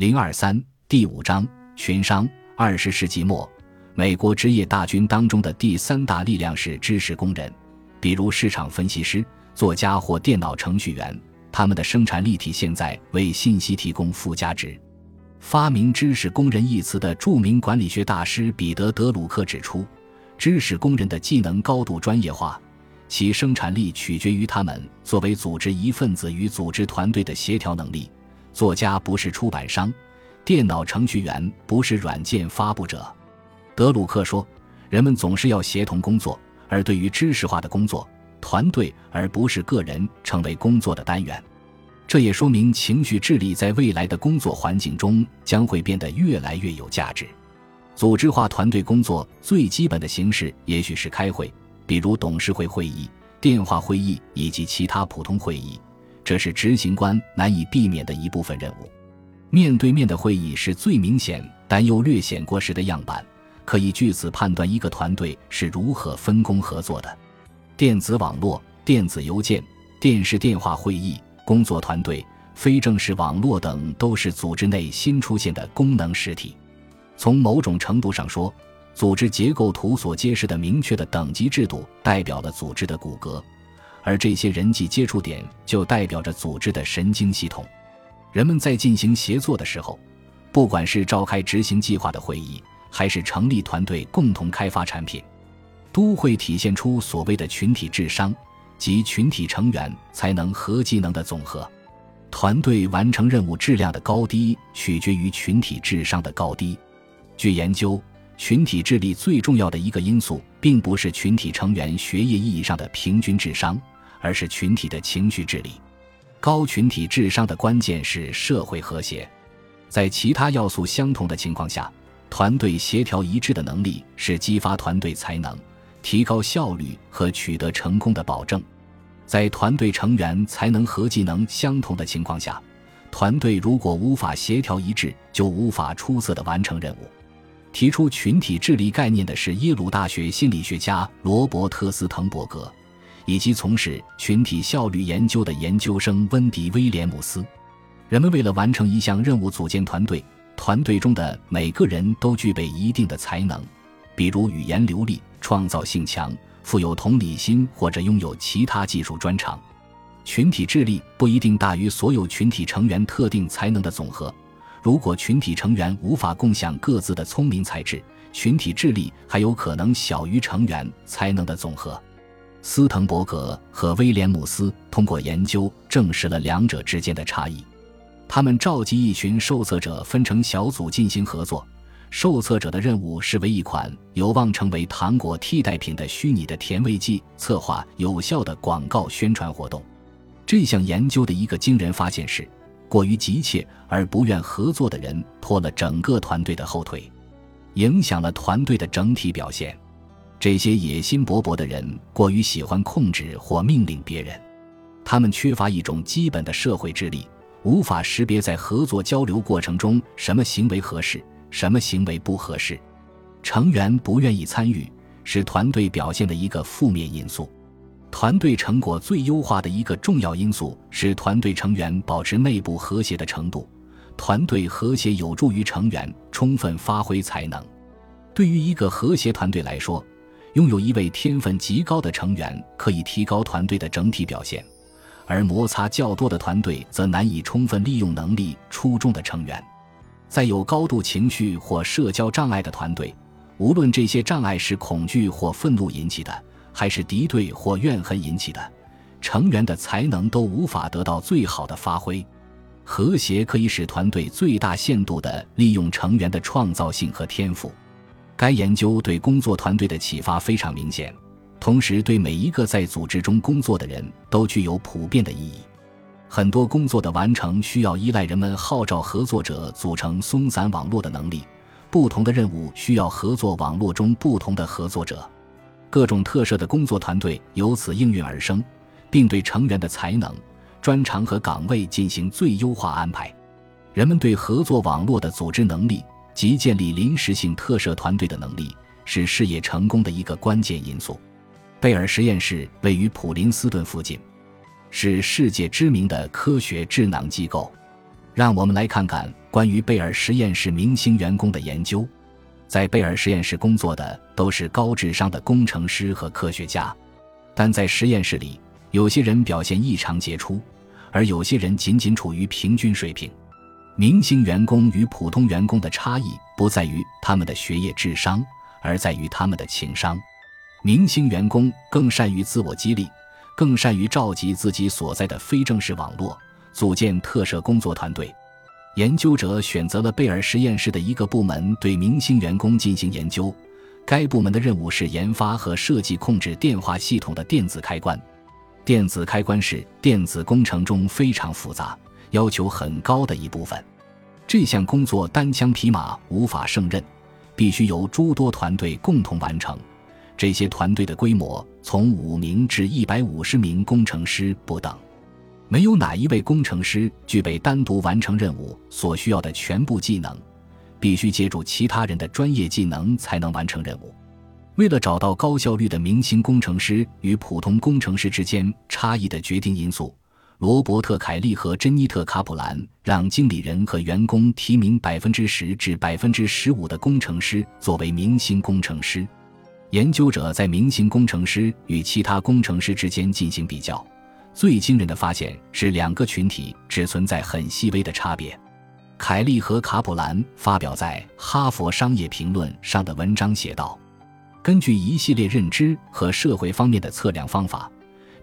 零二三第五章群商。二十世纪末，美国职业大军当中的第三大力量是知识工人，比如市场分析师、作家或电脑程序员。他们的生产力体现在为信息提供附加值。发明“知识工人”一词的著名管理学大师彼得·德鲁克指出，知识工人的技能高度专业化，其生产力取决于他们作为组织一份子与组织团队的协调能力。作家不是出版商，电脑程序员不是软件发布者。德鲁克说：“人们总是要协同工作，而对于知识化的工作，团队而不是个人成为工作的单元。”这也说明情绪智力在未来的工作环境中将会变得越来越有价值。组织化团队工作最基本的形式也许是开会，比如董事会会议、电话会议以及其他普通会议，这是执行官难以避免的一部分任务。面对面的会议是最明显但又略显过时的样板，可以据此判断一个团队是如何分工合作的。电子网络、电子邮件、电视电话会议。工作团队、非正式网络等都是组织内新出现的功能实体。从某种程度上说，组织结构图所揭示的明确的等级制度代表了组织的骨骼，而这些人际接触点就代表着组织的神经系统。人们在进行协作的时候，不管是召开执行计划的会议，还是成立团队共同开发产品，都会体现出所谓的群体智商。及群体成员才能和技能的总和，团队完成任务质量的高低取决于群体智商的高低。据研究，群体智力最重要的一个因素，并不是群体成员学业意义上的平均智商，而是群体的情绪智力。高群体智商的关键是社会和谐。在其他要素相同的情况下，团队协调一致的能力是激发团队才能。提高效率和取得成功的保证，在团队成员才能和技能相同的情况下，团队如果无法协调一致，就无法出色的完成任务。提出群体智力概念的是耶鲁大学心理学家罗伯特·斯滕伯格，以及从事群体效率研究的研究生温迪·威廉姆斯。人们为了完成一项任务组建团队，团队中的每个人都具备一定的才能，比如语言流利。创造性强，富有同理心，或者拥有其他技术专长。群体智力不一定大于所有群体成员特定才能的总和。如果群体成员无法共享各自的聪明才智，群体智力还有可能小于成员才能的总和。斯滕伯格和威廉姆斯通过研究证实了两者之间的差异。他们召集一群受测者，分成小组进行合作。受测者的任务是为一款有望成为糖果替代品的虚拟的甜味剂策划有效的广告宣传活动。这项研究的一个惊人发现是，过于急切而不愿合作的人拖了整个团队的后腿，影响了团队的整体表现。这些野心勃勃的人过于喜欢控制或命令别人，他们缺乏一种基本的社会智力，无法识别在合作交流过程中什么行为合适。什么行为不合适？成员不愿意参与，是团队表现的一个负面因素。团队成果最优化的一个重要因素是团队成员保持内部和谐的程度。团队和谐有助于成员充分发挥才能。对于一个和谐团队来说，拥有一位天分极高的成员可以提高团队的整体表现，而摩擦较多的团队则难以充分利用能力出众的成员。在有高度情绪或社交障碍的团队，无论这些障碍是恐惧或愤怒引起的，还是敌对或怨恨引起的，成员的才能都无法得到最好的发挥。和谐可以使团队最大限度地利用成员的创造性和天赋。该研究对工作团队的启发非常明显，同时对每一个在组织中工作的人都具有普遍的意义。很多工作的完成需要依赖人们号召合作者组成松散网络的能力。不同的任务需要合作网络中不同的合作者。各种特色的工作团队由此应运而生，并对成员的才能、专长和岗位进行最优化安排。人们对合作网络的组织能力及建立临时性特色团队的能力是事业成功的一个关键因素。贝尔实验室位于普林斯顿附近。是世界知名的科学智囊机构，让我们来看看关于贝尔实验室明星员工的研究。在贝尔实验室工作的都是高智商的工程师和科学家，但在实验室里，有些人表现异常杰出，而有些人仅仅处于平均水平。明星员工与普通员工的差异不在于他们的学业智商，而在于他们的情商。明星员工更善于自我激励，更善于召集自己所在的非正式网络，组建特设工作团队。研究者选择了贝尔实验室的一个部门对明星员工进行研究。该部门的任务是研发和设计控制电话系统的电子开关。电子开关是电子工程中非常复杂、要求很高的一部分。这项工作单枪匹马无法胜任，必须由诸多团队共同完成。这些团队的规模从五名至一百五十名工程师不等。没有哪一位工程师具备单独完成任务所需要的全部技能，必须借助其他人的专业技能才能完成任务。为了找到高效率的明星工程师与普通工程师之间差异的决定因素，罗伯特·凯利和珍妮特·卡普兰让经理人和员工提名百分之十至百分之十五的工程师作为明星工程师。研究者在明星工程师与其他工程师之间进行比较。最惊人的发现是，两个群体只存在很细微的差别。凯利和卡普兰发表在《哈佛商业评论》上的文章写道：“根据一系列认知和社会方面的测量方法，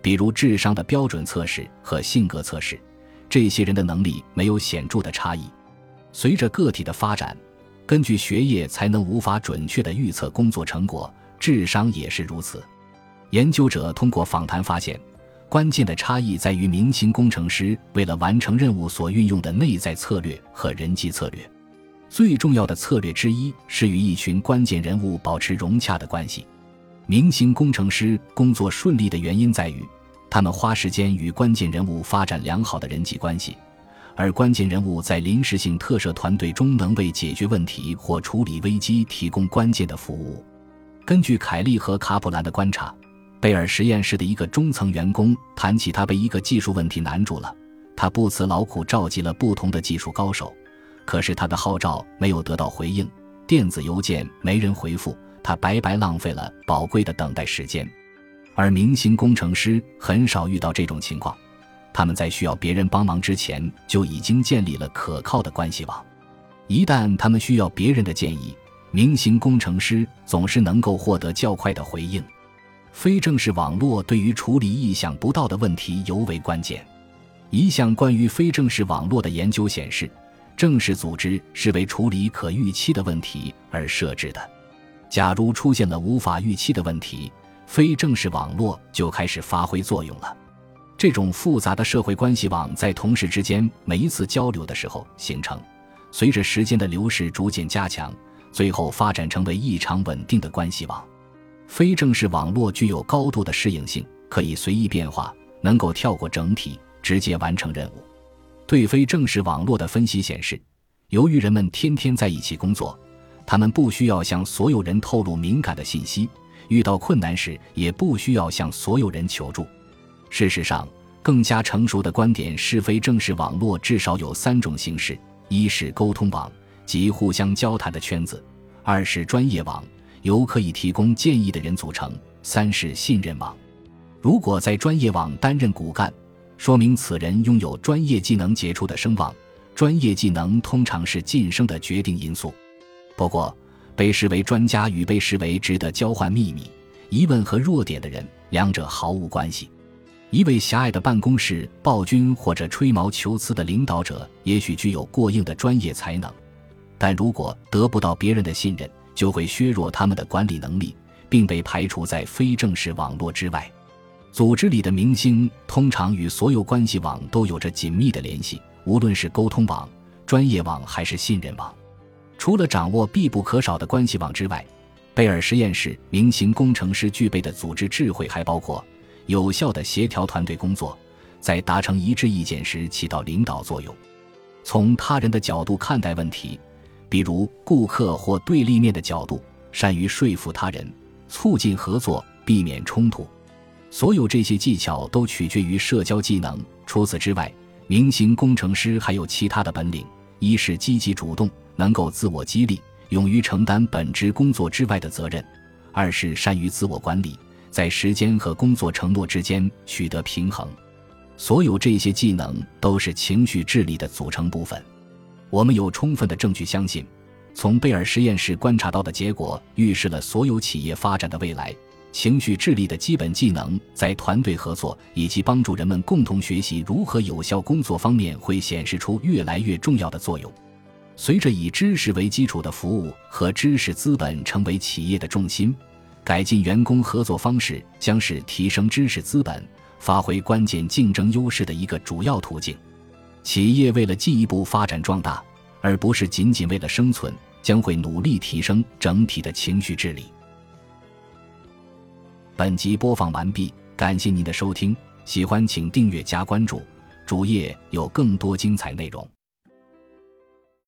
比如智商的标准测试和性格测试，这些人的能力没有显著的差异。随着个体的发展，根据学业才能无法准确地预测工作成果，智商也是如此。”研究者通过访谈发现。关键的差异在于明星工程师为了完成任务所运用的内在策略和人际策略。最重要的策略之一是与一群关键人物保持融洽的关系。明星工程师工作顺利的原因在于，他们花时间与关键人物发展良好的人际关系，而关键人物在临时性特设团队中能为解决问题或处理危机提供关键的服务。根据凯利和卡普兰的观察。贝尔实验室的一个中层员工谈起他被一个技术问题难住了，他不辞劳苦召集了不同的技术高手，可是他的号召没有得到回应，电子邮件没人回复，他白白浪费了宝贵的等待时间。而明星工程师很少遇到这种情况，他们在需要别人帮忙之前就已经建立了可靠的关系网，一旦他们需要别人的建议，明星工程师总是能够获得较快的回应。非正式网络对于处理意想不到的问题尤为关键。一项关于非正式网络的研究显示，正式组织是为处理可预期的问题而设置的。假如出现了无法预期的问题，非正式网络就开始发挥作用了。这种复杂的社会关系网在同事之间每一次交流的时候形成，随着时间的流逝逐渐加强，最后发展成为异常稳定的关系网。非正式网络具有高度的适应性，可以随意变化，能够跳过整体，直接完成任务。对非正式网络的分析显示，由于人们天天在一起工作，他们不需要向所有人透露敏感的信息，遇到困难时也不需要向所有人求助。事实上，更加成熟的观点是，非正式网络至少有三种形式：一是沟通网，即互相交谈的圈子；二是专业网。由可以提供建议的人组成。三是信任网，如果在专业网担任骨干，说明此人拥有专业技能杰出的声望。专业技能通常是晋升的决定因素。不过，被视为专家与被视为值得交换秘密、疑问和弱点的人，两者毫无关系。一位狭隘的办公室暴君或者吹毛求疵的领导者，也许具有过硬的专业才能，但如果得不到别人的信任，就会削弱他们的管理能力，并被排除在非正式网络之外。组织里的明星通常与所有关系网都有着紧密的联系，无论是沟通网、专业网还是信任网。除了掌握必不可少的关系网之外，贝尔实验室明星工程师具备的组织智慧还包括有效的协调团队工作，在达成一致意见时起到领导作用，从他人的角度看待问题。比如顾客或对立面的角度，善于说服他人，促进合作，避免冲突。所有这些技巧都取决于社交技能。除此之外，明星工程师还有其他的本领，一是积极主动，能够自我激励，勇于承担本职工作之外的责任；二是善于自我管理，在时间和工作承诺之间取得平衡。所有这些技能都是情绪智力的组成部分。我们有充分的证据相信，从贝尔实验室观察到的结果预示了所有企业发展的未来。情绪智力的基本技能在团队合作以及帮助人们共同学习如何有效工作方面会显示出越来越重要的作用。随着以知识为基础的服务和知识资本成为企业的重心，改进员工合作方式将是提升知识资本、发挥关键竞争优势的一个主要途径。企业为了进一步发展壮大，而不是仅仅为了生存，将会努力提升整体的情绪智力。本集播放完毕，感谢您的收听，喜欢请订阅加关注，主页有更多精彩内容。